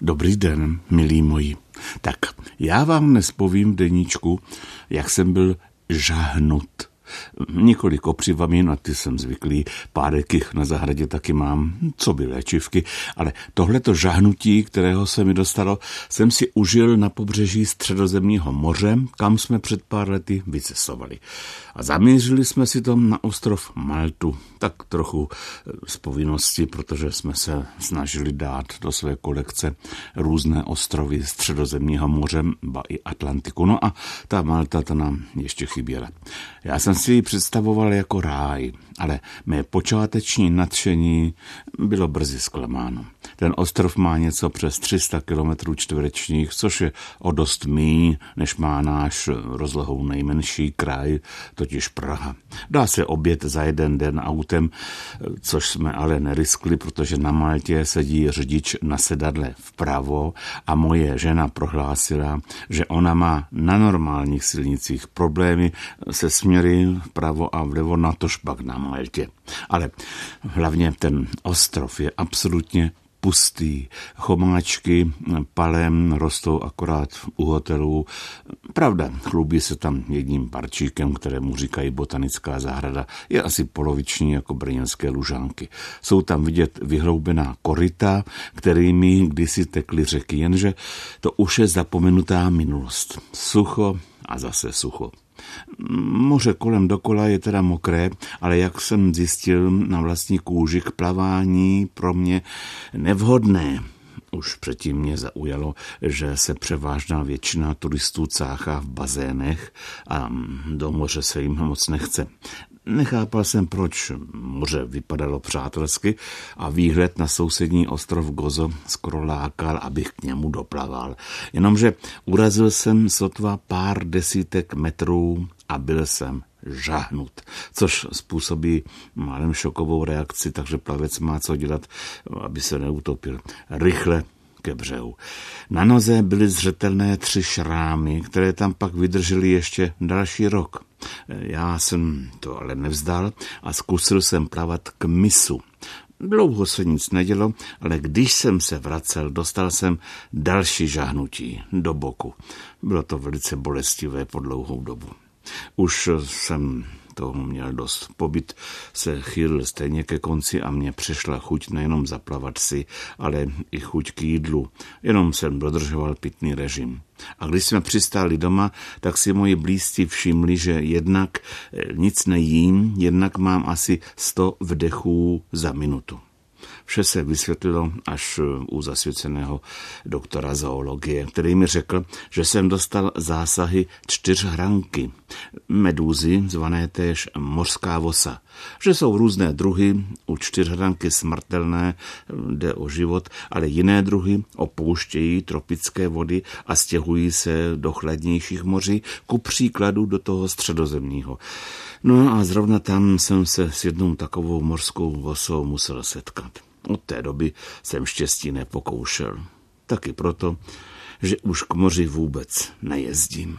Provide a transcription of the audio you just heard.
Dobrý den, milí moji. Tak, já vám dnes povím deníčku, jak jsem byl žahnut Několik opřivami, na ty jsem zvyklý, párek jich na zahradě taky mám, co by léčivky, ale tohleto žahnutí, kterého se mi dostalo, jsem si užil na pobřeží středozemního moře, kam jsme před pár lety vycestovali. A zamířili jsme si to na ostrov Maltu, tak trochu eh, z povinnosti, protože jsme se snažili dát do své kolekce různé ostrovy středozemního moře, ba i Atlantiku. No a ta Malta, ta nám ještě chyběla. Já jsem si ji představoval jako ráj, ale mé počáteční nadšení bylo brzy zklamáno. Ten ostrov má něco přes 300 km čtverečních, což je o dost míň, než má náš rozlohou nejmenší kraj, totiž Praha. Dá se obět za jeden den autem, což jsme ale neriskli, protože na Maltě sedí řidič na sedadle vpravo a moje žena prohlásila, že ona má na normálních silnicích problémy se směry vpravo a vlevo, na tož pak na Maltě. Ale hlavně ten ostrov je absolutně pustý. Chomáčky palem rostou akorát u hotelů. Pravda, chlubí se tam jedním parčíkem, kterému říkají botanická zahrada. Je asi poloviční jako brněnské lužánky. Jsou tam vidět vyhloubená korita, kterými kdysi tekly řeky, jenže to už je zapomenutá minulost. Sucho a zase sucho. Moře kolem dokola je teda mokré, ale jak jsem zjistil na vlastní kůži k plavání pro mě nevhodné. Už předtím mě zaujalo, že se převážná většina turistů cáchá v bazénech a do moře se jim moc nechce. Nechápal jsem, proč moře vypadalo přátelsky a výhled na sousední ostrov Gozo skoro lákal, abych k němu doplaval. Jenomže urazil jsem sotva pár desítek metrů a byl jsem žahnut, což způsobí málem šokovou reakci, takže plavec má co dělat, aby se neutopil. Rychle ke břehu. Na noze byly zřetelné tři šrámy, které tam pak vydržely ještě další rok. Já jsem to ale nevzdal a zkusil jsem plavat k misu. Dlouho se nic nedělo, ale když jsem se vracel, dostal jsem další žáhnutí do boku. Bylo to velice bolestivé po dlouhou dobu. Už jsem toho měl dost. Pobyt se chýlil stejně ke konci a mě přišla chuť nejenom zaplavat si, ale i chuť k jídlu. Jenom jsem dodržoval pitný režim. A když jsme přistáli doma, tak si moji blízci všimli, že jednak eh, nic nejím, jednak mám asi 100 vdechů za minutu. Vše se vysvětlilo až eh, u zasvěceného doktora zoologie, který mi řekl, že jsem dostal zásahy čtyřhranky, medúzy, zvané též mořská vosa, že jsou různé druhy, u čtyřhranky smrtelné, jde o život, ale jiné druhy opouštějí tropické vody a stěhují se do chladnějších moří, ku příkladu do toho středozemního. No a zrovna tam jsem se s jednou takovou mořskou vosou musel setkat. Od té doby jsem štěstí nepokoušel. Taky proto, že už k moři vůbec nejezdím.